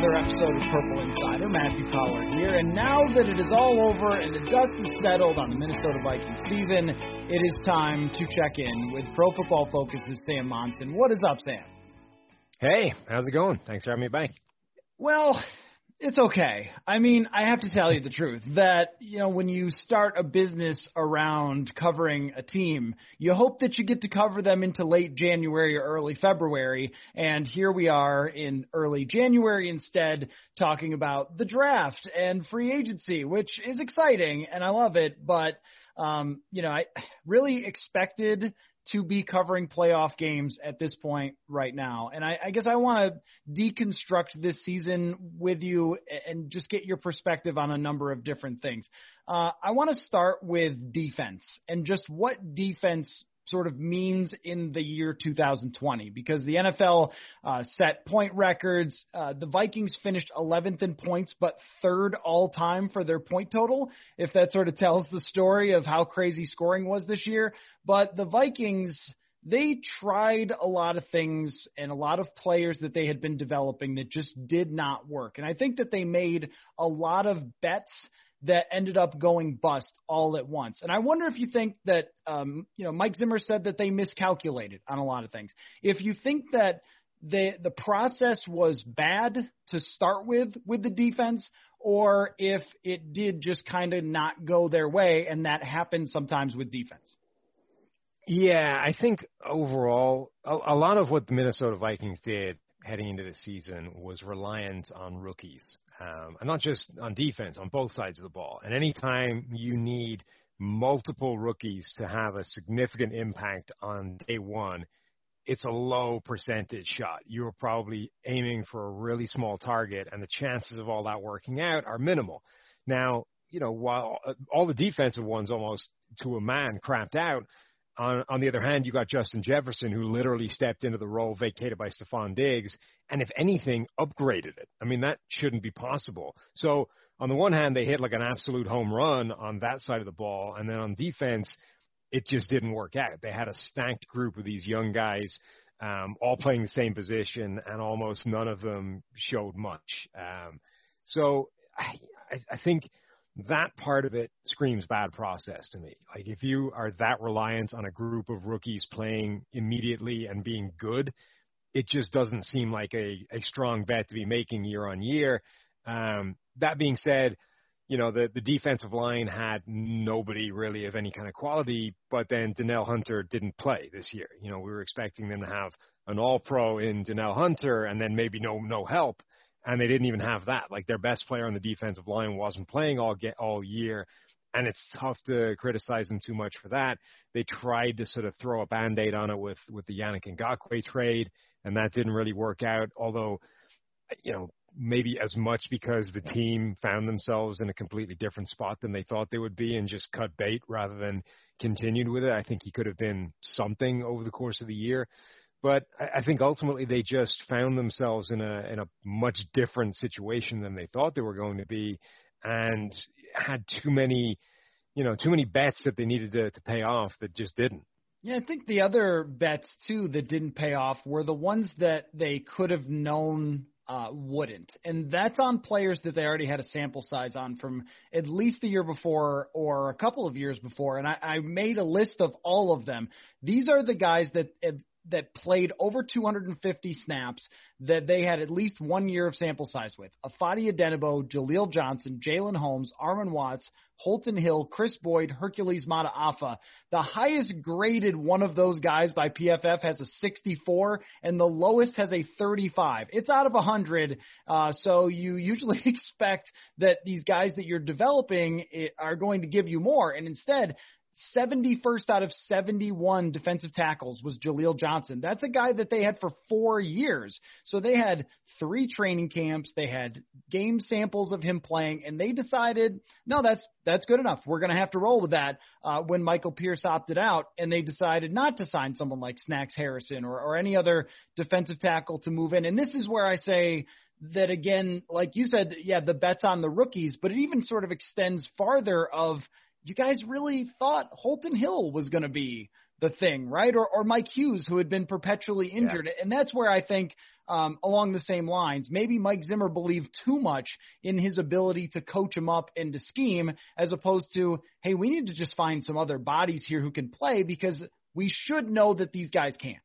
Another episode of Purple Insider. Matthew Coller here. And now that it is all over and the dust is settled on the Minnesota Vikings season, it is time to check in with Pro Football Focus's Sam Monson. What is up, Sam? Hey, how's it going? Thanks for having me back. Well, it's okay. I mean, I have to tell you the truth that, you know, when you start a business around covering a team, you hope that you get to cover them into late January or early February. And here we are in early January instead talking about the draft and free agency, which is exciting and I love it. But, um, you know, I really expected to be covering playoff games at this point right now. And I, I guess I want to deconstruct this season with you and just get your perspective on a number of different things. Uh, I want to start with defense and just what defense sort of means in the year 2020 because the NFL uh, set point records. Uh, the Vikings finished 11th in points, but third all time for their point total, if that sort of tells the story of how crazy scoring was this year. But the Vikings they tried a lot of things and a lot of players that they had been developing that just did not work. And I think that they made a lot of bets that ended up going bust all at once. And I wonder if you think that, um, you know, Mike Zimmer said that they miscalculated on a lot of things. If you think that the the process was bad to start with with the defense, or if it did just kind of not go their way, and that happens sometimes with defense. Yeah, I think overall, a, a lot of what the Minnesota Vikings did heading into the season was reliant on rookies, um, and not just on defense, on both sides of the ball. And anytime you need multiple rookies to have a significant impact on day one, it's a low percentage shot. You're probably aiming for a really small target, and the chances of all that working out are minimal. Now, you know, while all the defensive ones almost to a man crapped out, on, on the other hand, you got Justin Jefferson, who literally stepped into the role vacated by Stefon Diggs, and if anything, upgraded it. I mean, that shouldn't be possible. So, on the one hand, they hit like an absolute home run on that side of the ball, and then on defense, it just didn't work out. They had a stacked group of these young guys, um, all playing the same position, and almost none of them showed much. Um, so, I, I think that part of it screams bad process to me. Like if you are that reliant on a group of rookies playing immediately and being good, it just doesn't seem like a, a strong bet to be making year on year. Um, that being said, you know, the, the defensive line had nobody really of any kind of quality, but then Danielle Hunter didn't play this year. You know, we were expecting them to have an all pro in Danielle Hunter and then maybe no, no help and they didn't even have that. Like their best player on the defensive line wasn't playing all get all year, and it's tough to criticize them too much for that. They tried to sort of throw a band-aid on it with with the Yannick Ngakoue trade, and that didn't really work out. Although, you know, maybe as much because the team found themselves in a completely different spot than they thought they would be and just cut bait rather than continued with it. I think he could have been something over the course of the year. But I think ultimately they just found themselves in a in a much different situation than they thought they were going to be, and had too many, you know, too many bets that they needed to, to pay off that just didn't. Yeah, I think the other bets too that didn't pay off were the ones that they could have known uh, wouldn't. And that's on players that they already had a sample size on from at least the year before or a couple of years before. And I, I made a list of all of them. These are the guys that that played over 250 snaps that they had at least one year of sample size with. Ifeadi Odenigbo, Jaleel Johnson, Jalen Holmes, Armon Watts, Holton Hill, Chris Boyd, Hercules Mata'afa. The highest graded one of those guys by PFF has a 64, and the lowest has a 35. It's out of 100, uh, so you usually expect that these guys that you're developing eh, are going to give you more, and instead 71st out of 71 defensive tackles was Jaleel Johnson. That's a guy that they had for four years. So they had three training camps, they had game samples of him playing, and they decided, no, that's that's good enough. We're going to have to roll with that. Uh, when Michael Pierce opted out, and they decided not to sign someone like Snacks Harrison or, or any other defensive tackle to move in. And this is where I say that again, like you said, yeah, the bets on the rookies, but it even sort of extends farther of you guys really thought Holton Hill was going to be the thing, right? Or, or Mike Hughes, who had been perpetually injured. Yeah. And that's where I think, um, along the same lines, maybe Mike Zimmer believed too much in his ability to coach him up and to scheme, as opposed to, hey, we need to just find some other bodies here who can play because we should know that these guys can.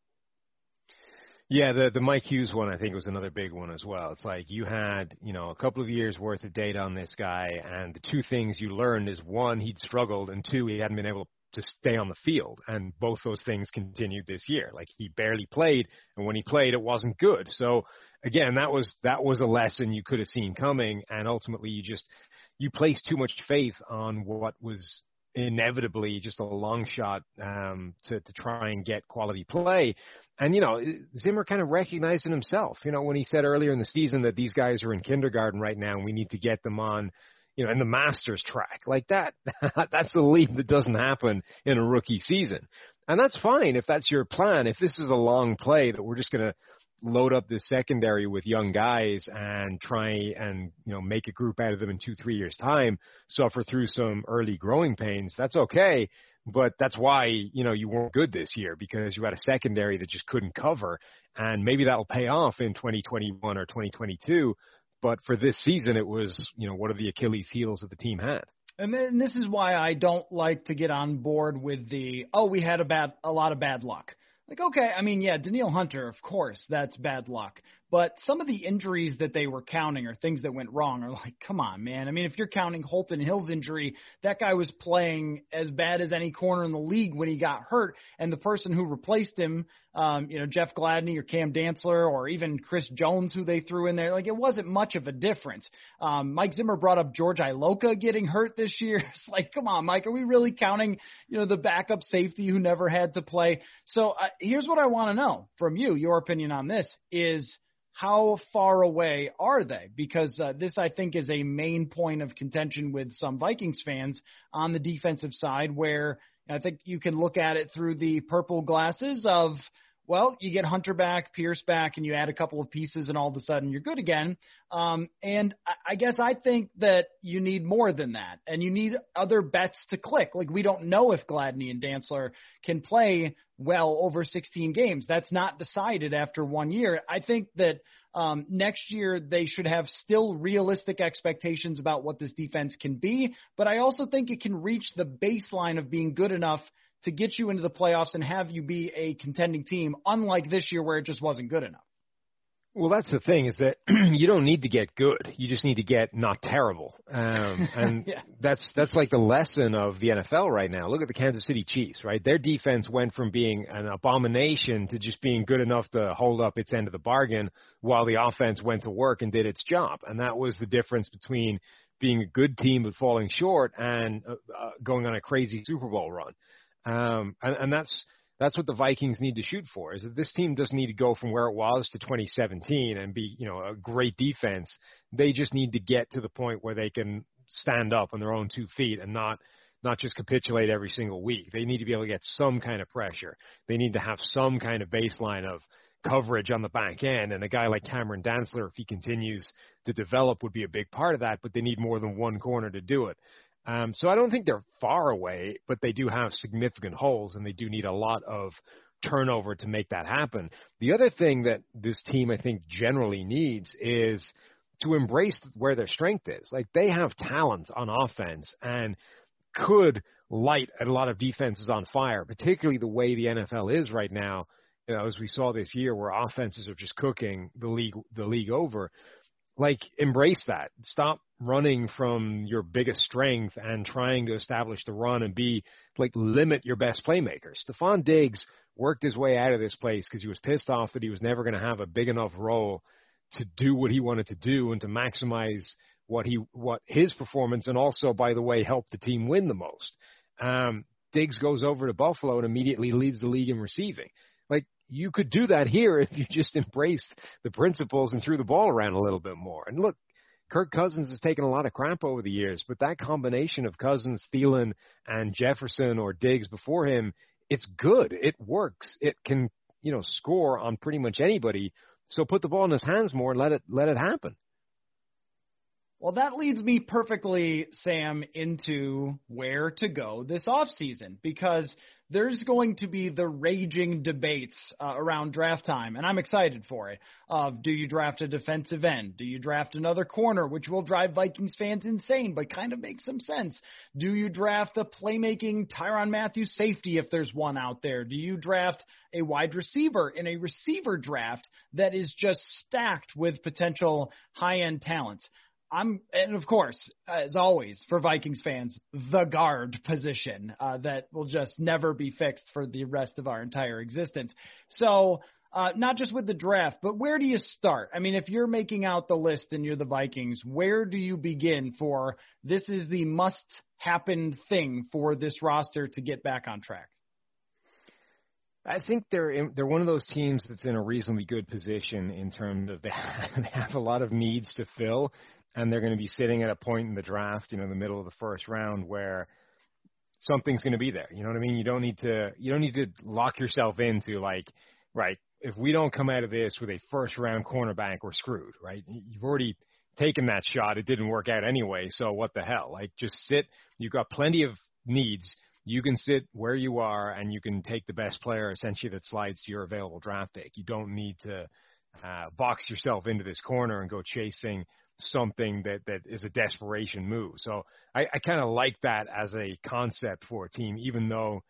Yeah, the the Mike Hughes one I think was another big one as well. It's like you had, you know, a couple of years worth of data on this guy and the two things you learned is one, he'd struggled and two, he hadn't been able to stay on the field and both those things continued this year. Like he barely played and when he played it wasn't good. So again, that was that was a lesson you could have seen coming and ultimately you just you placed too much faith on what was inevitably just a long shot um, to to try and get quality play. And you know, Zimmer kind of recognized it himself. You know, when he said earlier in the season that these guys are in kindergarten right now and we need to get them on, you know, in the Masters track like that. that's a leap that doesn't happen in a rookie season, and that's fine if that's your plan. If this is a long play that we're just going to load up this secondary with young guys and try and you know make a group out of them in two three years time suffer through some early growing pains that's okay. But that's why you know you weren't good this year because you had a secondary that just couldn't cover. And maybe that'll pay off in 2021 or 2022 but for this season it was you know one of the achilles heels that the team had? And then this is why I don't like to get on board with the oh we had a bad a lot of bad luck like, okay, I mean, yeah, Danielle Hunter, of course, that's bad luck. But some of the injuries that they were counting or things that went wrong are like, come on, man. I mean, if you're counting Holton Hill's injury, that guy was playing as bad as any corner in the league when he got hurt. And the person who replaced him, um, you know, Jeff Gladney or Cam Dantzler or even Chris Jones, who they threw in there, like it wasn't much of a difference. Um, Mike Zimmer brought up George Iloka getting hurt this year. It's like, come on, Mike, are we really counting, you know, the backup safety who never had to play? So uh, here's what I want to know from you. Your opinion on this is how far away are they? Because uh, this, I think, is a main point of contention with some Vikings fans on the defensive side, where I think you can look at it through the purple glasses of well, you get Hunter back, Pierce back, and you add a couple of pieces, and all of a sudden you're good again. Um, and I, I guess I think that you need more than that, and you need other bets to click. Like we don't know if Gladney and Dantzler can play well over 16 games. That's not decided after one year. I think that um, next year they should have still realistic expectations about what this defense can be, but I also think it can reach the baseline of being good enough to get you into the playoffs and have you be a contending team, unlike this year where it just wasn't good enough. Well, that's the thing is that you don't need to get good. You just need to get not terrible. Um, and yeah. that's that's like the lesson of the NFL right now. Look at the Kansas City Chiefs, right? Their defense went from being an abomination to just being good enough to hold up its end of the bargain, while the offense went to work and did its job. And that was the difference between being a good team but falling short and uh, uh, going on a crazy Super Bowl run. Um, and, and that's that's what the Vikings need to shoot for. Is that this team doesn't need to go from where it was to 2017 and be you know a great defense. They just need to get to the point where they can stand up on their own two feet and not not just capitulate every single week. They need to be able to get some kind of pressure. They need to have some kind of baseline of coverage on the back end. And a guy like Cameron Dantzler, if he continues to develop, would be a big part of that. But they need more than one corner to do it. Um, so I don't think they're far away, but they do have significant holes, and they do need a lot of turnover to make that happen. The other thing that this team, I think, generally needs is to embrace where their strength is. Like they have talent on offense and could light a lot of defenses on fire, particularly the way the NFL is right now. You know, as we saw this year, where offenses are just cooking the league the league over. Like embrace that. Stop running from your biggest strength and trying to establish the run and be like limit your best playmakers. Stefon Diggs worked his way out of this place because he was pissed off that he was never going to have a big enough role to do what he wanted to do and to maximize what he what his performance and also by the way help the team win the most. Um, Diggs goes over to Buffalo and immediately leads the league in receiving. Like you could do that here if you just embraced the principles and threw the ball around a little bit more. And look, Kirk Cousins has taken a lot of crap over the years, but that combination of Cousins, Thielen, and Jefferson or Diggs before him, it's good. It works. It can, you know, score on pretty much anybody. So put the ball in his hands more and let it let it happen. Well, that leads me perfectly, Sam, into where to go this offseason because there's going to be the raging debates uh, around draft time, and I'm excited for it. Of do you draft a defensive end? Do you draft another corner, which will drive Vikings fans insane, but kind of makes some sense? Do you draft a playmaking Tyrann Mathieu safety if there's one out there? Do you draft a wide receiver in a receiver draft that is just stacked with potential high end talents? I'm, and of course, as always, for Vikings fans, the guard position uh, that will just never be fixed for the rest of our entire existence. So, uh, not just with the draft, but where do you start? I mean, if you're making out the list and you're the Vikings, where do you begin for this is the must happen thing for this roster to get back on track? I think they're in, they're one of those teams that's in a reasonably good position in terms of they have, they have a lot of needs to fill, and they're going to be sitting at a point in the draft, you know, the middle of the first round where something's going to be there. You know what I mean? You don't need to you don't need to lock yourself into like, right, if we don't come out of this with a first round cornerback, we're screwed, right? You've already taken that shot. It didn't work out anyway, so what the hell? Like just sit. You've got plenty of needs. You can sit where you are and you can take the best player essentially that slides to your available draft pick. You don't need to uh, box yourself into this corner and go chasing something that that is a desperation move. So I, I kind of like that as a concept for a team, even though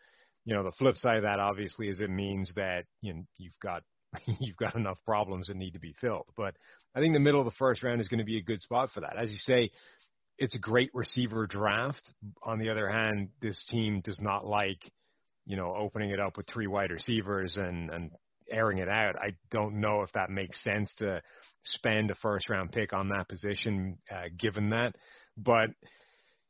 you know the flip side of that obviously is it means that you know you've got you've got enough problems that need to be filled. But I think the middle of the first round is going to be a good spot for that. As you say, it's a great receiver draft. On the other hand, this team does not like you know opening it up with three wide receivers and and airing it out. I don't know if that makes sense to spend a first round pick on that position, uh, given that. But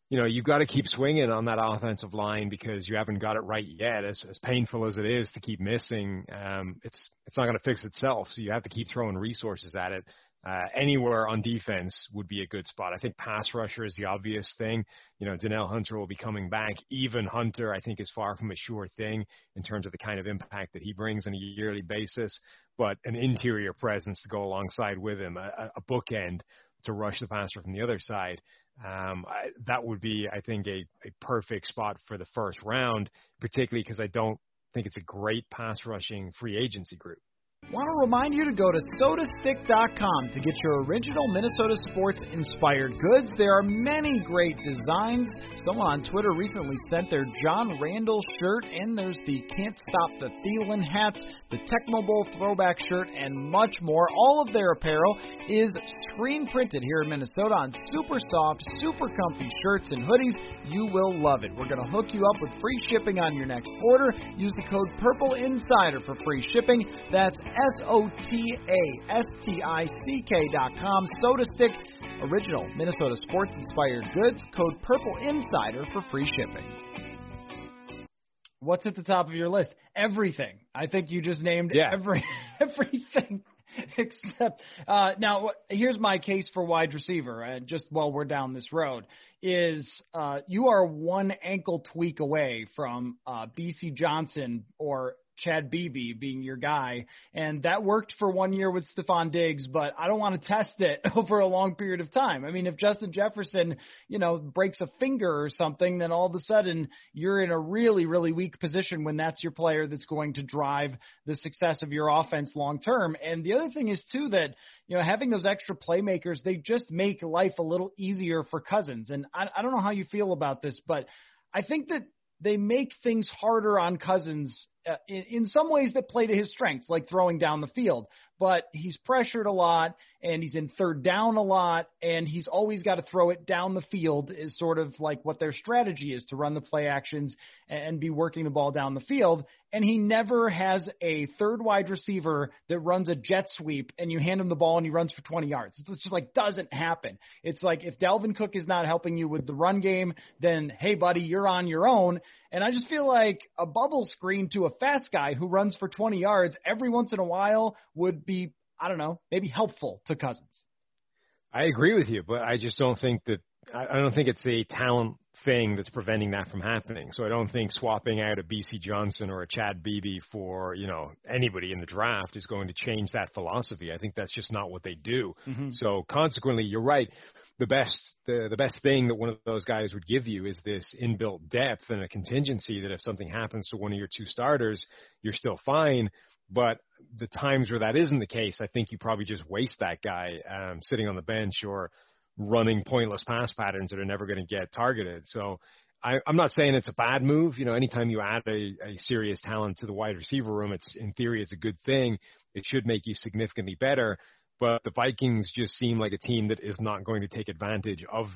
you know, you've got to keep swinging on that offensive line because you haven't got it right yet. As, as painful as it is to keep missing, um, it's it's not going to fix itself. So you have to keep throwing resources at it uh, anywhere on defense would be a good spot. I think pass rusher is the obvious thing. You know, Danielle Hunter will be coming back. Even Hunter, I think, is far from a sure thing in terms of the kind of impact that he brings on a yearly basis. But an interior presence to go alongside with him, a, a bookend to rush the passer from the other side. Um, I, that would be, I think, a, a perfect spot for the first round, particularly because I don't think it's a great pass rushing free agency group. Want to remind you to go to sotastick.com to get your original Minnesota sports inspired goods. There are many great designs. Someone on Twitter recently sent their John Randle shirt, and there's the Can't Stop the Thielen hats, the Tecmo Bowl throwback shirt, and much more. All of their apparel is screen printed here in Minnesota on super soft, super comfy shirts and hoodies. You will love it. We're going to hook you up with free shipping on your next order. Use the code Purple Insider for free shipping. That's S O T A S T I C K dot com. Sota Stick Original Minnesota sports inspired goods. Code Purple Insider for free shipping. What's at the top of your list? Everything. I think you just named yeah. every everything except uh, now. Here's my case for wide receiver. Uh, just while we're down this road, is uh, you are one ankle tweak away from uh, Bisi Johnson or Chad Beebe being your guy. And that worked for one year with Stefon Diggs, but I don't want to test it over a long period of time. I mean, if Justin Jefferson, you know, breaks a finger or something, then all of a sudden you're in a really, really weak position when that's your player that's going to drive the success of your offense long term. And the other thing is too that, you know, having those extra playmakers, they just make life a little easier for Cousins. And I, I don't know how you feel about this, but I think that they make things harder on Cousins uh, in, in some ways that play to his strengths, like throwing down the field. But he's pressured a lot, and he's in third down a lot, and he's always got to throw it down the field. Is sort of like what their strategy is to run the play actions and be working the ball down the field. And he never has a third wide receiver that runs a jet sweep, and you hand him the ball and he runs for 20 yards. It's just like doesn't happen. It's like if Dalvin Cook is not helping you with the run game, then hey, buddy, you're on your own. And I just feel like a bubble screen to a fast guy who runs for 20 yards every once in a while would be, I don't know, maybe helpful to Cousins. I agree with you, but I just don't think that I don't think it's a talent thing that's preventing that from happening. So I don't think swapping out a Bisi Johnson or a Chad Beebe for, you know, anybody in the draft is going to change that philosophy. I think that's just not what they do. Mm-hmm. So consequently, you're right the best the, the best thing that one of those guys would give you is this inbuilt depth and a contingency that if something happens to one of your two starters, you're still fine. But the times where that isn't the case, I think you probably just waste that guy um, sitting on the bench or running pointless pass patterns that are never going to get targeted. So I, I'm not saying it's a bad move. You know, anytime you add a, a serious talent to the wide receiver room, it's in theory it's a good thing. It should make you significantly better but the Vikings just seem like a team that is not going to take advantage of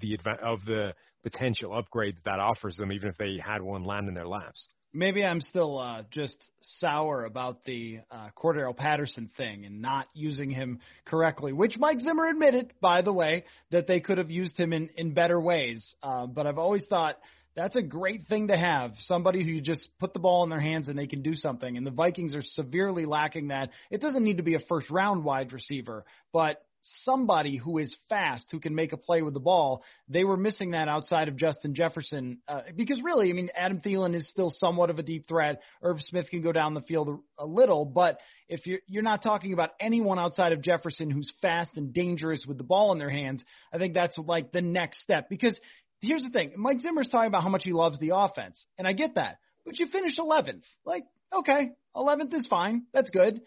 the of the potential upgrade that that offers them, even if they had one land in their laps. Maybe I'm still uh, just sour about the uh, Cordarrelle Patterson thing and not using him correctly, which Mike Zimmer admitted, by the way, that they could have used him in, in better ways. Uh, but I've always thought that's a great thing to have. Somebody who you just put the ball in their hands and they can do something. And the Vikings are severely lacking that. It doesn't need to be a first round wide receiver, but somebody who is fast, who can make a play with the ball. They were missing that outside of Justin Jefferson uh, because really, I mean, Adam Thielen is still somewhat of a deep threat. Irv Smith can go down the field a, little, but if you're you're not talking about anyone outside of Jefferson who's fast and dangerous with the ball in their hands, I think that's like the next step because here's the thing Mike Zimmer's talking about how much he loves the offense, and I get that. But you finished 11th. Like, okay, 11th is fine. That's good.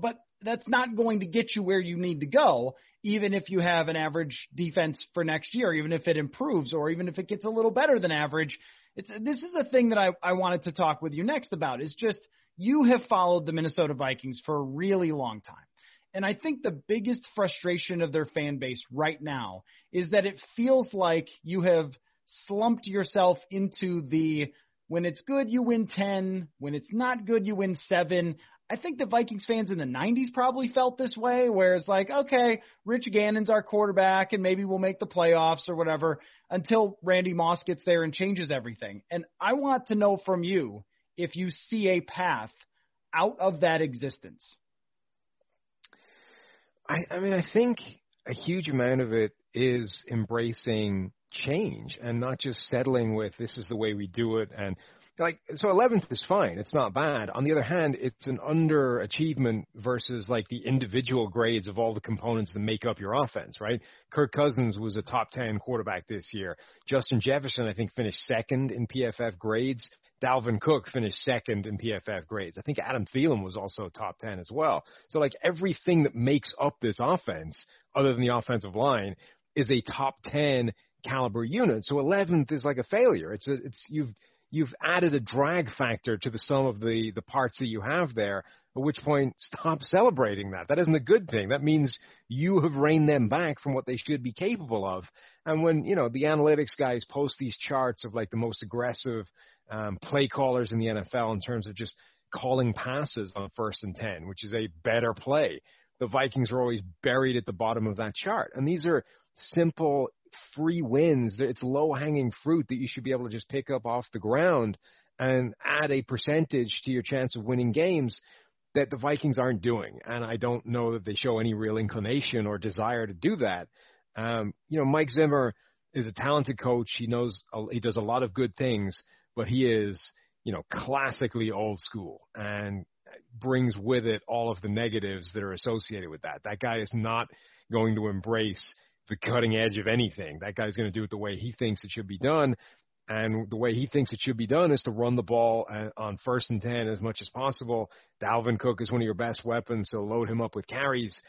But that's not going to get you where you need to go, even if you have an average defense for next year, even if it improves or even if it gets a little better than average. It's, this is a thing that I, I wanted to talk with you next about is just you have followed the Minnesota Vikings for a really long time. And I think the biggest frustration of their fan base right now is that it feels like you have slumped yourself into the when it's good, you win 10. When it's not good, you win 7. I think the Vikings fans in the 90s probably felt this way, where it's like, okay, Rich Gannon's our quarterback, and maybe we'll make the playoffs or whatever until Randy Moss gets there and changes everything. And I want to know from you if you see a path out of that existence. I, I mean, I think a huge amount of it is embracing change and not just settling with this is the way we do it and like so 11th is fine it's not bad. On the other hand it's an underachievement versus like the individual grades of all the components that make up your offense right? Kirk cousins was a top 10 quarterback this year. Justin jefferson i think finished second in pff grades Dalvin Cook finished second in PFF grades. I think Adam Thielen was also top 10 as well. So like everything that makes up this offense, other than the offensive line, is a top 10 caliber unit. So 11th is like a failure. It's a, it's you've you've added a drag factor to the sum of the the parts that you have there. At which point, stop celebrating that. That isn't a good thing. That means you have reined them back from what they should be capable of. And when you know the analytics guys post these charts of like the most aggressive um, play callers in the NFL in terms of just calling passes on first and 10, which is a better play. the Vikings are always buried at the bottom of that chart. And these are simple, free wins. It's low hanging fruit that you should be able to just pick up off the ground and add a percentage to your chance of winning games that the Vikings aren't doing. And I don't know that they show any real inclination or desire to do that. Um, you know, Mike Zimmer is a talented coach. He knows he does a lot of good things, but he is, you know, classically old school and brings with it all of the negatives that are associated with that. That guy is not going to embrace the cutting edge of anything. That guy's going to do it the way he thinks it should be done. And the way he thinks it should be done is to run the ball uh, on first and 10 as much as possible. Dalvin Cook is one of your best weapons, so load him up with carries.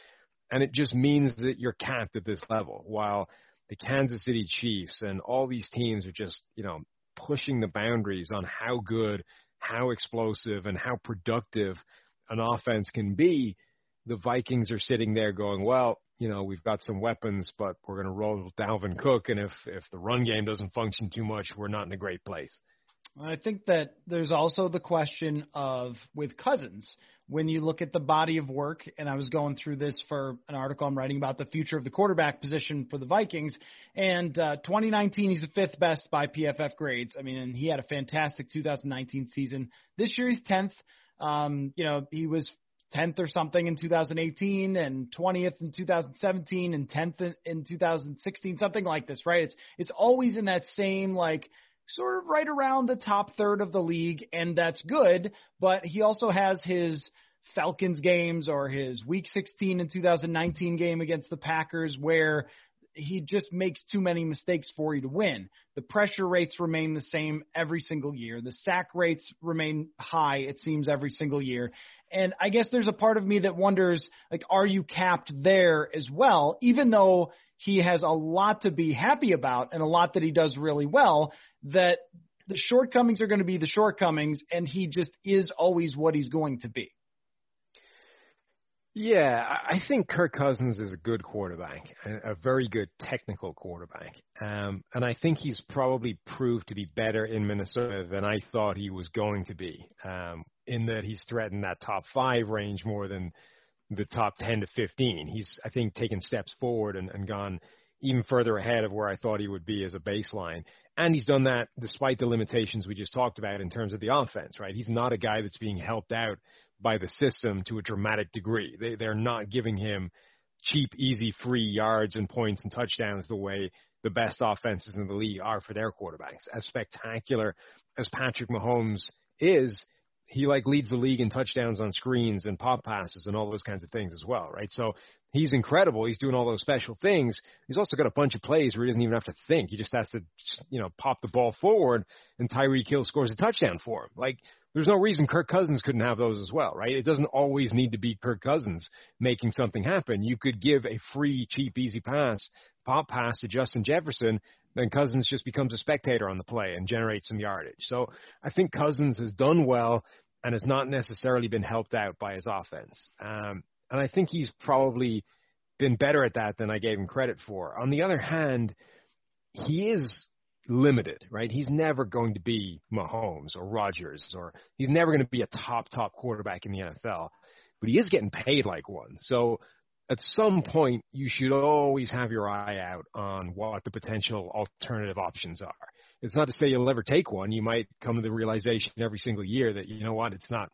And it just means that you're capped at this level. While the Kansas City Chiefs and all these teams are just, you know, pushing the boundaries on how good, how explosive, and how productive an offense can be, the Vikings are sitting there going, well, you know, we've got some weapons, but we're going to roll with Dalvin Cook, and if if the run game doesn't function too much, we're not in a great place. I think that there's also the question of with Cousins when you look at the body of work, and I was going through this for an article I'm writing about the future of the quarterback position for the Vikings. And uh, 2019, he's the fifth best by PFF grades. I mean, and he had a fantastic 2019 season. This year, he's 10th. Um, you know, he was 10th or something in 2018 and 20th in 2017 and 10th in 2016 something like this right? It's it's always in that same like sort of right around the top third of the league and that's good but he also has his Falcons games or his week 16 in 2019 game against the Packers where he just makes too many mistakes for you to win. The pressure rates remain the same every single year. The sack rates remain high, it seems, every single year. And I guess there's a part of me that wonders, like, are you capped there as well? Even though he has a lot to be happy about and a lot that he does really well, that the shortcomings are going to be the shortcomings, and he just is always what he's going to be. Yeah, I think Kirk Cousins is a good quarterback, a very good technical quarterback. Um, and I think he's probably proved to be better in Minnesota than I thought he was going to be, um, in that he's threatened that top five range more than the top 10 to 15. He's, I think, taken steps forward and, and gone even further ahead of where I thought he would be as a baseline. And he's done that despite the limitations we just talked about in terms of the offense, right? He's not a guy that's being helped out by the system to a dramatic degree. They, they're not giving him cheap, easy, free yards and points and touchdowns the way the best offenses in the league are for their quarterbacks. As spectacular as Patrick Mahomes is, he like leads the league in touchdowns on screens and pop passes and all those kinds of things as well, right? So he's incredible. He's doing all those special things. He's also got a bunch of plays where he doesn't even have to think. He just has to, you know, pop the ball forward and Tyreek Hill scores a touchdown for him. Like there's no reason Kirk Cousins couldn't have those as well, right? It doesn't always need to be Kirk Cousins making something happen. You could give a free, cheap, easy pass, pop pass to Justin Jefferson, then Cousins just becomes a spectator on the play and generates some yardage. So I think Cousins has done well and has not necessarily been helped out by his offense. Um, and I think he's probably been better at that than I gave him credit for. On the other hand, he is limited, right? He's never going to be Mahomes or Rodgers, or he's never going to be a top, top quarterback in the NFL, but he is getting paid like one. So at some point, you should always have your eye out on what the potential alternative options are. It's not to say you'll ever take one. You might come to the realization every single year that, you know what, it's not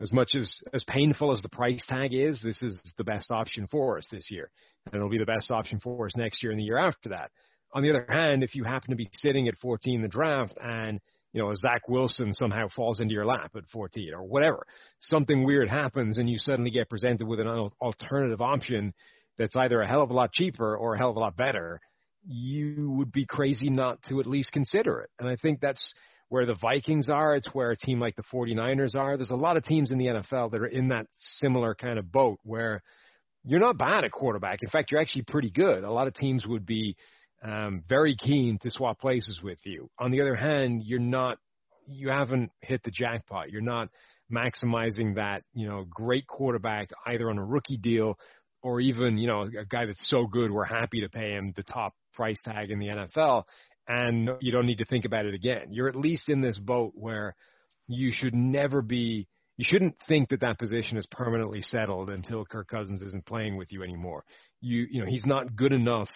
as much as, as painful as the price tag is, this is the best option for us this year. And it'll be the best option for us next year and the year after that. On the other hand, if you happen to be sitting at 14 in the draft and you know, Zach Wilson somehow falls into your lap at 14 or whatever, something weird happens and you suddenly get presented with an alternative option that's either a hell of a lot cheaper or a hell of a lot better, you would be crazy not to at least consider it. And I think that's where the Vikings are. It's where a team like the 49ers are. There's a lot of teams in the NFL that are in that similar kind of boat where you're not bad at quarterback. In fact, you're actually pretty good. A lot of teams would be um, very keen to swap places with you. On the other hand, you're not, you haven't hit the jackpot. You're not maximizing that, you know, great quarterback either on a rookie deal or even, you know, a guy that's so good we're happy to pay him the top price tag in the NFL and you don't need to think about it again. You're at least in this boat where you should never be you shouldn't think that that position is permanently settled until Kirk Cousins isn't playing with you anymore. You you know he's not good enough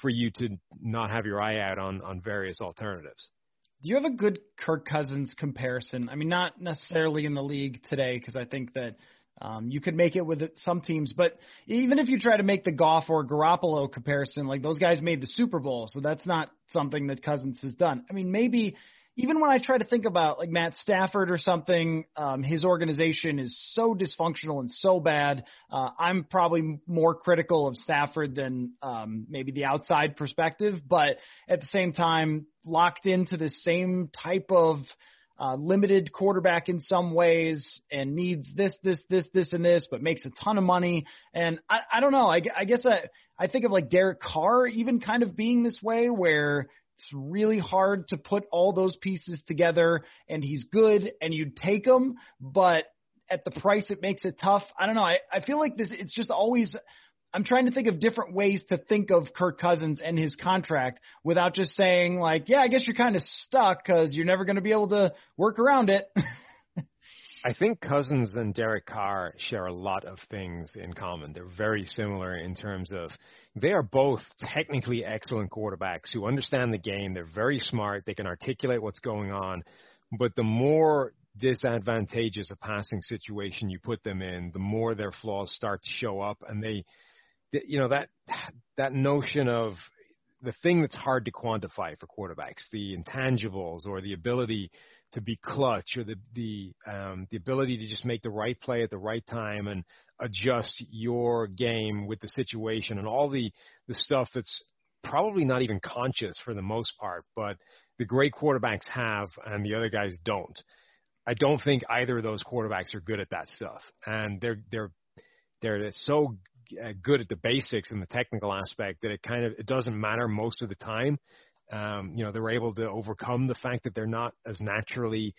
for you to not have your eye out on on various alternatives. Do you have a good Kirk Cousins comparison? I mean, not necessarily in the league today because I think that um, you could make it with some teams, but even if you try to make the Goff or Garoppolo comparison, like those guys made the Super Bowl, so that's not something that Cousins has done. I mean, maybe even when I try to think about like Matt Stafford or something, um, his organization is so dysfunctional and so bad. Uh, I'm probably more critical of Stafford than um, maybe the outside perspective, but at the same time, locked into the same type of uh, limited quarterback in some ways and needs this, this, this, this, and this, but makes a ton of money. And I, I don't know. I, I guess I, I think of like Derek Carr even kind of being this way where it's really hard to put all those pieces together, and he's good, and you'd take him, but at the price it makes it tough. I don't know. I, I feel like this. It's just always. I'm trying to think of different ways to think of Kirk Cousins and his contract without just saying like, yeah, I guess you're kind of stuck because you're never going to be able to work around it. I think Cousins and Derek Carr share a lot of things in common. They're very similar in terms of they are both technically excellent quarterbacks who understand the game. They're very smart. They can articulate what's going on. But the more disadvantageous a passing situation you put them in, the more their flaws start to show up. And they, you know, that, that notion of the thing that's hard to quantify for quarterbacks, the intangibles or the ability to be clutch or the the um, the ability to just make the right play at the right time and adjust your game with the situation and all the the stuff that's probably not even conscious for the most part, but the great quarterbacks have and the other guys don't. I don't think either of those quarterbacks are good at that stuff, and they're they're they're so uh, good at the basics and the technical aspect that it kind of it doesn't matter most of the time. Um, you know, they're able to overcome the fact that they're not as naturally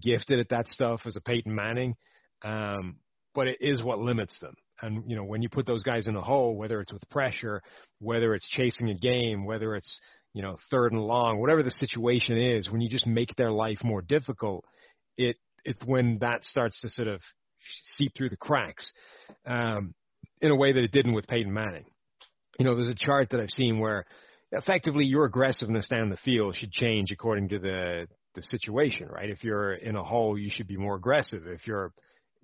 gifted at that stuff as a Peyton Manning. Um, but it is what limits them. And you know, when you put those guys in a hole, whether it's with pressure, whether it's chasing a game, whether it's you know third and long, whatever the situation is, when you just make their life more difficult, it it's when that starts to sort of seep through the cracks um, in a way that it didn't with Peyton Manning. You know, there's a chart that I've seen where effectively your aggressiveness down the field should change according to the the situation, right? If you're in a hole, you should be more aggressive. If you're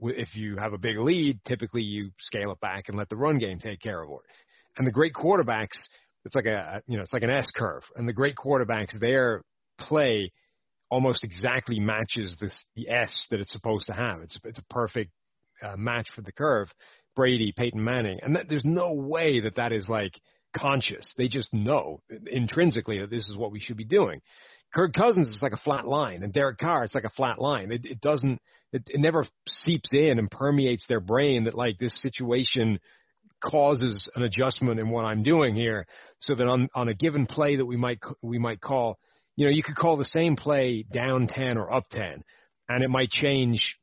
if you have a big lead, typically you scale it back and let the run game take care of it. And the great quarterbacks, it's like a you know it's like an S curve, and the great quarterbacks their play almost exactly matches this the S that it's supposed to have. It's it's a perfect uh, match for the curve. Brady, Peyton Manning, and that, there's no way that that is like conscious. They just know intrinsically that this is what we should be doing. Kirk Cousins is like a flat line, and Derek Carr it's like a flat line. It, it doesn't, it, it never seeps in and permeates their brain that like this situation causes an adjustment in what I'm doing here, so that on on a given play that we might we might call, you know, you could call the same play down ten or up ten, and it might change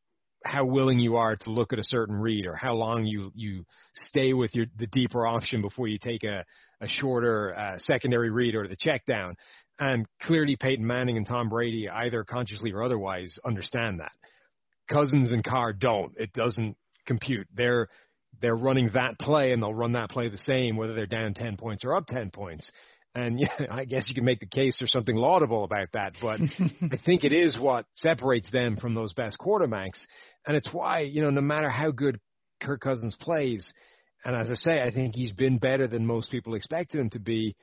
how willing you are to look at a certain read or how long you you stay with your the deeper option before you take a a shorter uh, secondary read or the check down. And clearly, Peyton Manning and Tom Brady, either consciously or otherwise, understand that. Cousins and Carr don't. It doesn't compute. They're they're running that play, and they'll run that play the same, whether they're down ten points or up ten points. And yeah, I guess you can make the case there's something laudable about that, but I think it is what separates them from those best quarterbacks. And it's why, you know, no matter how good Kirk Cousins plays, and as I say, I think he's been better than most people expected him to be,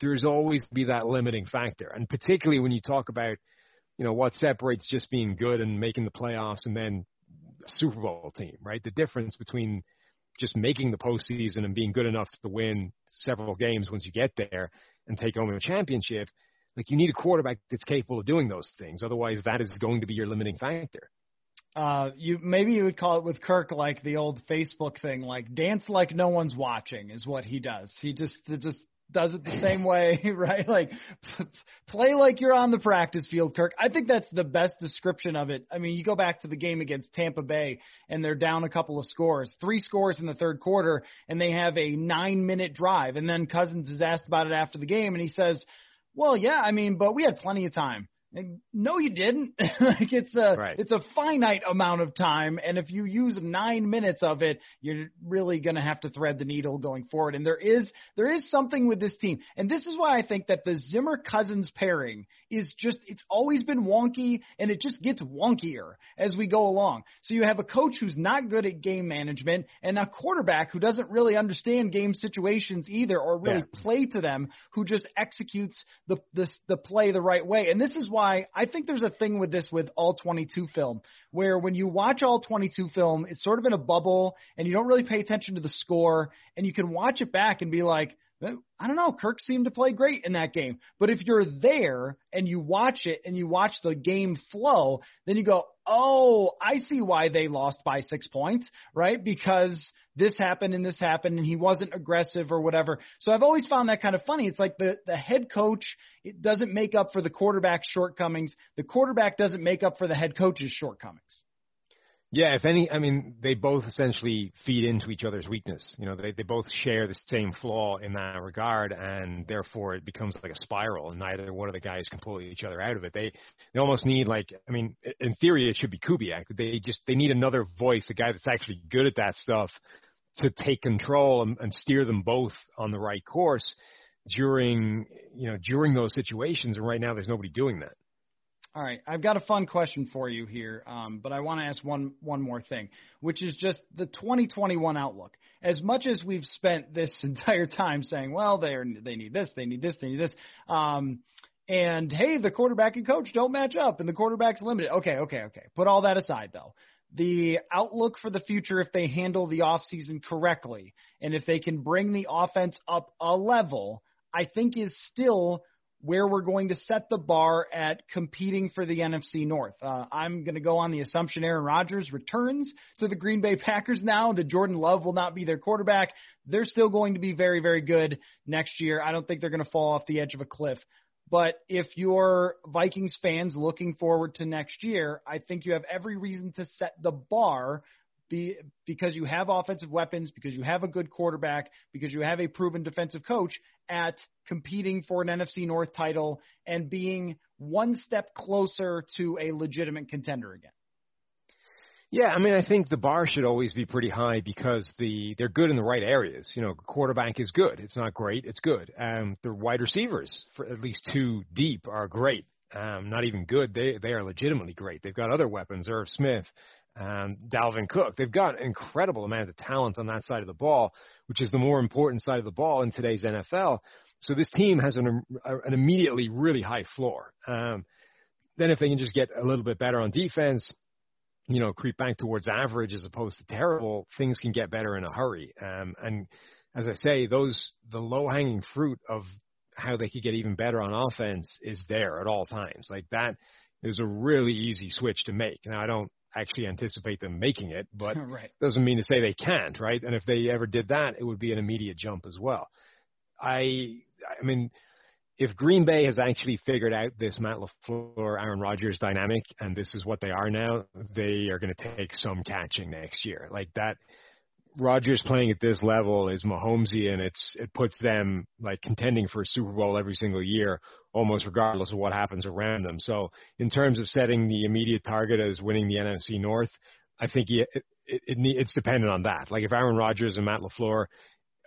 there's always be that limiting factor. And particularly when you talk about, you know, what separates just being good and making the playoffs and then a Super Bowl team, right? The difference between just making the postseason and being good enough to win several games once you get there and take home a championship. Like you need a quarterback that's capable of doing those things. Otherwise, that is going to be your limiting factor. Uh, you maybe you would call it with Kirk like the old Facebook thing, like dance like no one's watching is what he does. He just just does it the same way, right? Like play like you're on the practice field, Kirk. I think that's the best description of it. I mean, you go back to the game against Tampa Bay and they're down a couple of scores, three scores in the third quarter, and they have a nine minute drive. And then Cousins is asked about it after the game and he says, well, yeah, I mean, but we had plenty of time no, you didn't. like it's a right. it's a finite amount of time, and if you use nine minutes of it, you're really going to have to thread the needle going forward. And there is there is something with this team, and this is why I think that the Zimmer Cousins pairing is just it's always been wonky, and it just gets wonkier as we go along. So you have a coach who's not good at game management, and a quarterback who doesn't really understand game situations either, or really yeah. play to them, who just executes the the the play the right way. And this is why why I think there's a thing with this with all 22 film where when you watch all 22 film, it's sort of in a bubble and you don't really pay attention to the score and you can watch it back and be like, I don't know. Kirk seemed to play great in that game. But if you're there and you watch it and you watch the game flow, then you go, oh, I see why they lost by six points, right? Because this happened and this happened and he wasn't aggressive or whatever. So I've always found that kind of funny. It's like the, the head coach it doesn't make up for the quarterback's shortcomings. The quarterback doesn't make up for the head coach's shortcomings. Yeah, if any, I mean, they both essentially feed into each other's weakness. You know, they, they both share the same flaw in that regard, and therefore it becomes like a spiral, and neither one of the guys can pull each other out of it. They they almost need like, I mean, in theory it should be Kubiak. They just they need another voice, a guy that's actually good at that stuff, to take control and, and steer them both on the right course during you know during those situations. And right now, there's nobody doing that. All right, I've got a fun question for you here, um, but I want to ask one one more thing, which is just the 2021 outlook. As much as we've spent this entire time saying, well, they are they need this, they need this, they need this, um, and hey, the quarterback and coach don't match up, and the quarterback's limited. Okay, okay, okay. Put all that aside, though. The outlook for the future, if they handle the offseason correctly, and if they can bring the offense up a level, I think is still where we're going to set the bar at competing for the NFC North. Uh, I'm going to go on the assumption Aaron Rodgers returns to the Green Bay Packers now, that Jordan Love will not be their quarterback. They're still going to be very, very good next year. I don't think they're going to fall off the edge of a cliff. But if you're Vikings fans looking forward to next year, I think you have every reason to set the bar be, because you have offensive weapons, because you have a good quarterback, because you have a proven defensive coach at competing for an NFC North title and being one step closer to a legitimate contender again. Yeah, I mean, I think the bar should always be pretty high because the they're good in the right areas. You know, quarterback is good. It's not great. It's good. Um, the wide receivers, for at least two deep, are great. Um, not even good. They they are legitimately great. They've got other weapons. Irv Smith, um, Dalvin Cook. They've got an incredible amount of talent on that side of the ball, which is the more important side of the ball in today's NFL. So this team has an, an immediately really high floor. Um, then if they can just get a little bit better on defense, you know, creep back towards average as opposed to terrible, things can get better in a hurry. Um, and as I say, those the low hanging fruit of how they could get even better on offense is there at all times. Like that is a really easy switch to make. Now I don't actually anticipate them making it, but right. doesn't mean to say they can't, right? And if they ever did that, it would be an immediate jump as well. I, I mean, if Green Bay has actually figured out this Matt LaFleur, Aaron Rodgers dynamic, and this is what they are now, they are going to take some catching next year. Like that, Rodgers playing at this level is Mahomesy, and it's it puts them like contending for a Super Bowl every single year, almost regardless of what happens around them. So in terms of setting the immediate target as winning the NFC North, I think it, it, it, it's dependent on that. Like if Aaron Rodgers and Matt LaFleur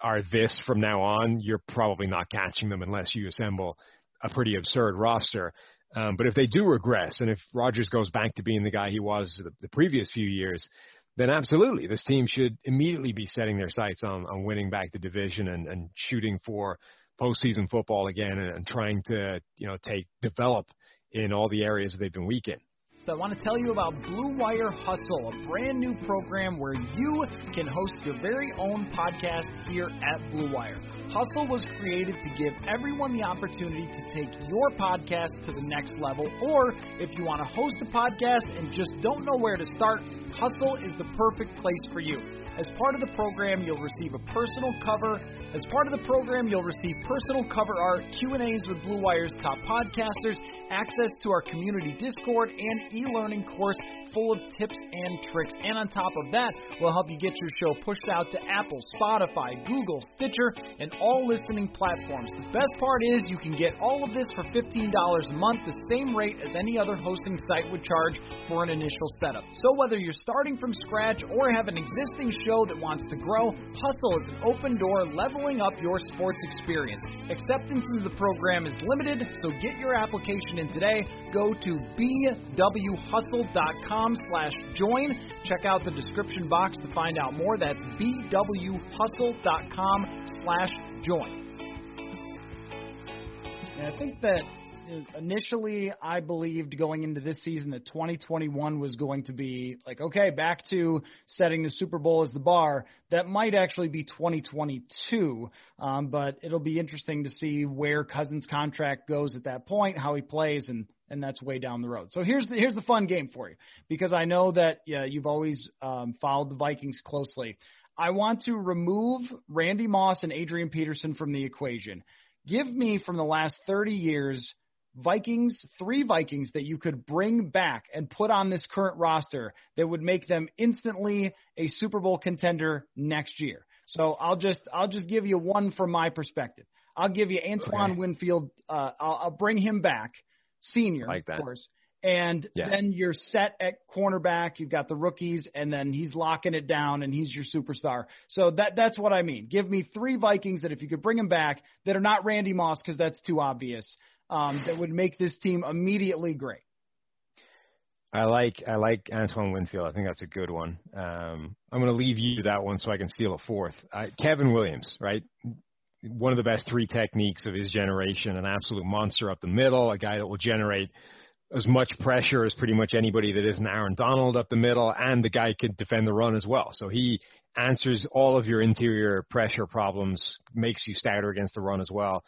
are this from now on, you're probably not catching them unless you assemble a pretty absurd roster. Um, but if they do regress, and if Rodgers goes back to being the guy he was the, the previous few years, then absolutely this team should immediately be setting their sights on, on winning back the division and, and shooting for postseason football again and, and trying to you know take develop in all the areas they've been weak in. I want to tell you about Blue Wire Hustle, a brand new program where you can host your very own podcast here at Blue Wire. Hustle was created to give everyone the opportunity to take your podcast to the next level, or if you want to host a podcast and just don't know where to start, Hustle is the perfect place for you. As part of the program, you'll receive a personal cover. As part of the program, you'll receive personal cover art, Q&As with Blue Wire's top podcasters, access to our community Discord, and e-learning course full of tips and tricks. And on top of that, we'll help you get your show pushed out to Apple, Spotify, Google, Stitcher, and all listening platforms. The best part is you can get all of this for $15 a month, the same rate as any other hosting site would charge for an initial setup. So whether you're starting from scratch or have an existing show that wants to grow, Hustle is an open door leveling up your sports experience. Acceptance into the program is limited, so get your application in today. Go to bwhustle.com slash join. Check out the description box to find out more. That's bwhustle.com slash join. I think that initially I believed going into this season that 2021 was going to be like, okay, back to setting the Super Bowl as the bar. That might actually be 2022, um, but it'll be interesting to see where Cousins' contract goes at that point, how he plays, and and that's way down the road. So here's the here's the fun game for you because I know that yeah, you've always um, followed the Vikings closely. I want to remove Randy Moss and Adrian Peterson from the equation. Give me from the last 30 years Vikings, three Vikings that you could bring back and put on this current roster that would make them instantly a Super Bowl contender next year. So I'll just I'll just give you one from my perspective. I'll give you Antoine okay. Winfield. Uh, I'll, I'll bring him back, senior, like of course. And yeah. then you're set at cornerback. You've got the rookies, and then he's locking it down, and he's your superstar. So that that's what I mean. Give me three Vikings that if you could bring them back, that are not Randy Moss because that's too obvious um, that would make this team immediately great. I like I like Antoine Winfield. I think that's a good one. Um, I'm going to leave you that one so I can steal a fourth. I, Kevin Williams, right? One of the best three techniques of his generation. An absolute monster up the middle. A guy that will generate as much pressure as pretty much anybody that isn't Aaron Donald up the middle, and the guy can defend the run as well. So he answers all of your interior pressure problems, makes you stouter against the run as well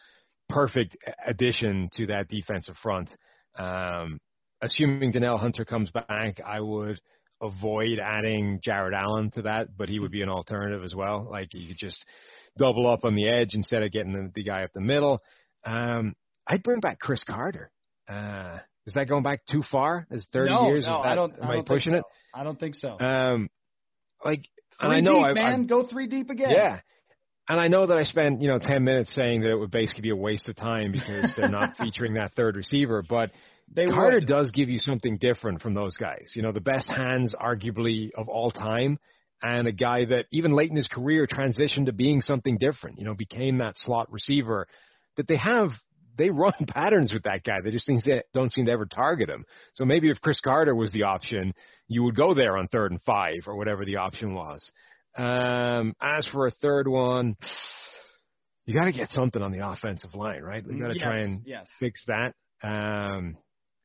perfect addition to that defensive front. Um, assuming Danielle Hunter comes back, I would avoid adding Jared Allen to that, but he would be an alternative as well. Like you could just double up on the edge instead of getting the, the guy up the middle. Um, I'd bring back Cris Carter. Uh, is that going back too far? Is 30 no, years? No, is that, I don't. Am I, don't pushing so. it? I don't think so. Um, like, and I know deep, I, man, I, go three deep again. Yeah, and I know that I spent, you know, 10 minutes saying that it would basically be a waste of time because they're not featuring that third receiver, but they Carter would. does give you something different from those guys. You know, the best hands arguably of all time and a guy that even late in his career transitioned to being something different, you know, became that slot receiver that they have they run patterns with that guy. They just seem to, don't seem to ever target him. So maybe if Cris Carter was the option, you would go there on third and five or whatever the option was. Um, as for a third one, you got to get something on the offensive line, right? You got to yes, try and yes. fix that. Um,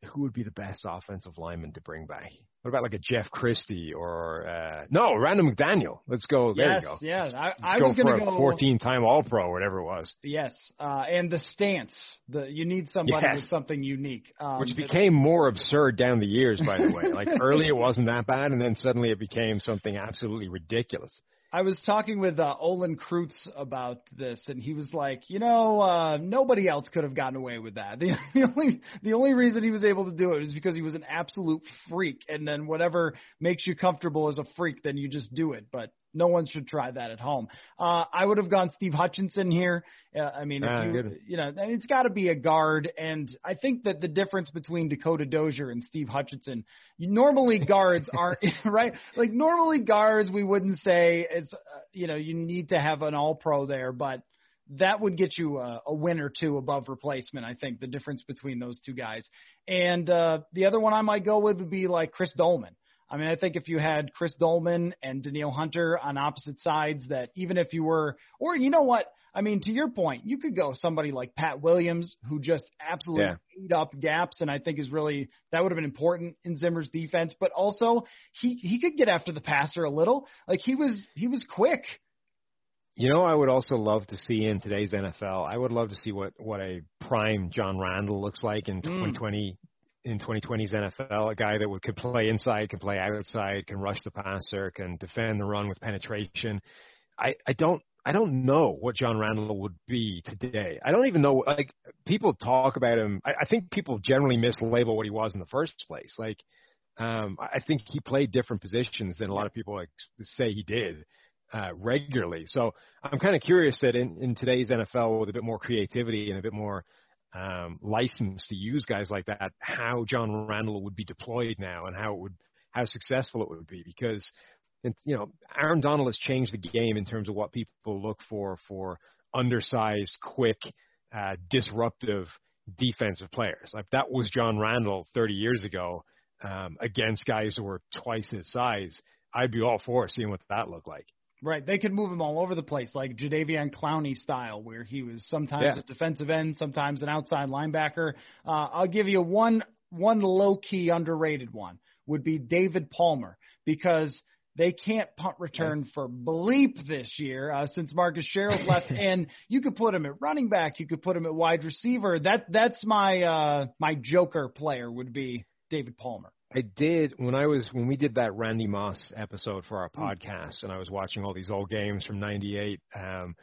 who would be the best offensive lineman to bring back? What about like a Jeff Christy or uh no, Randall McDaniel? Let's go. There yes, you go. Yes, I, Let's I go was going to go 14-time All-Pro, or whatever it was. Yes, uh, and the stance. The you need somebody Yes. with something unique. Um, Which became more absurd down the years, by the way. Like early it wasn't that bad, and then suddenly it became something absolutely ridiculous. I was talking with uh, Olin Kreutz about this, and he was like, you know, uh, nobody else could have gotten away with that. The, the only the only reason he was able to do it is because he was an absolute freak, and then whatever makes you comfortable as a freak, then you just do it. But no one should try that at home. Uh, I would have gone Steve Hutchinson here. Uh, I mean, if Ah, you, good. you know, and it's got to be a guard. And I think that the difference between Dakota Dozier and Steve Hutchinson, you, normally guards aren't right. Like normally guards, we wouldn't say it's, uh, you know, you need to have an All Pro there, but that would get you a, a win or two above replacement. I think the difference between those two guys. And uh, the other one I might go with would be like Chris Doleman. I mean, I think if you had Chris Doleman and Danielle Hunter on opposite sides, that even if you were, or you know what? I mean, to your point, you could go somebody like Pat Williams, who just absolutely Yeah. ate up gaps, and I think is really that would have been important in Zimmer's defense. But also, he he could get after the passer a little. Like he was he was quick. You know, I would also love to see in today's NFL. I would love to see what what a prime John Randle looks like in mm. 2020 in 2020's NFL. A guy that would could play inside, can play outside, can rush the passer, can defend the run with penetration. I I don't I don't know what John Randle would be today. I don't even know. Like people talk about him. I, I think people generally mislabel what he was in the first place. Like Um, I think he played different positions than a lot of people like say he did uh, regularly. So I'm kind of curious that in, in today's NFL with a bit more creativity and a bit more um, license to use guys like that, how John Randle would be deployed now and how it would how successful it would be because you know Aaron Donald has changed the game in terms of what people look for for undersized, quick, uh, disruptive defensive players. Like that was John Randle 30 years ago um, against guys who were twice his size. I'd be all for seeing what that looked like. Right. They could move him all over the place, like Jadeveon Clowney style, where he was sometimes yeah. a defensive end, sometimes an outside linebacker. Uh, I'll give you one one low key underrated one would be David Palmer because they can't punt return for bleep this year uh, since Marcus Sherels left, and you could put him at running back, you could put him at wide receiver. That that's my uh, my joker player would be David Palmer. I did when I was when we did that Randy Moss episode for our hmm. podcast, and I was watching all these old games from '98. Um,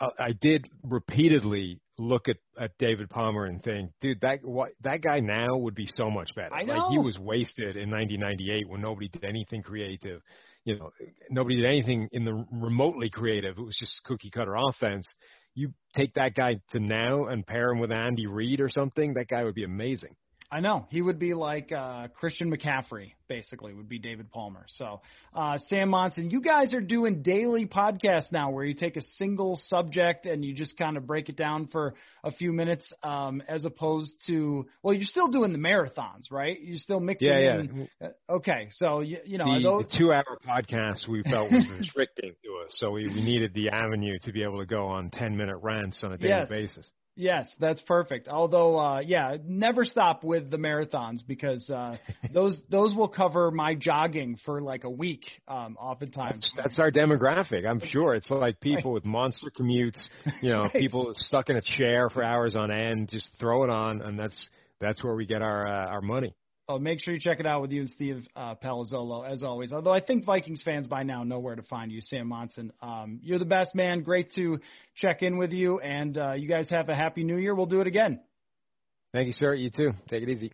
I, I did repeatedly look at, at David Palmer and think, dude, that what, that guy now would be so much better. I know. Like he was wasted in 1998 when nobody did anything creative. You know, nobody did anything in the remotely creative. It was just cookie cutter offense. You take that guy to now and pair him with Andy Reid or something, that guy would be amazing. I know he would be like uh, Christian McCaffrey, basically, would be David Palmer. So, uh, Sam Monson, you guys are doing daily podcasts now, where you take a single subject and you just kind of break it down for a few minutes, um, as opposed to well, you're still doing the marathons, right? You're still mixing. Yeah, in, yeah. Uh, okay, so you, you know the, those... the two-hour podcast we felt was restricting to us, so we, we needed the avenue to be able to go on ten-minute rants on a daily yes. basis. Yes, that's perfect. Although, uh, yeah, never stop with the marathons because uh, those those will cover my jogging for like a week. Um, oftentimes, that's, that's our demographic. I'm sure it's like people with monster commutes. You know, right. people stuck in a chair for hours on end. Just throw it on, and that's that's where we get our uh, our money. Oh, make sure you check it out with you and Steve uh, Palazzolo, as always. Although I think Vikings fans by now know where to find you, Sam Monson. Um, you're the best man. Great to check in with you, and uh, you guys have a happy new year. We'll do it again. Thank you, sir. You too. Take it easy.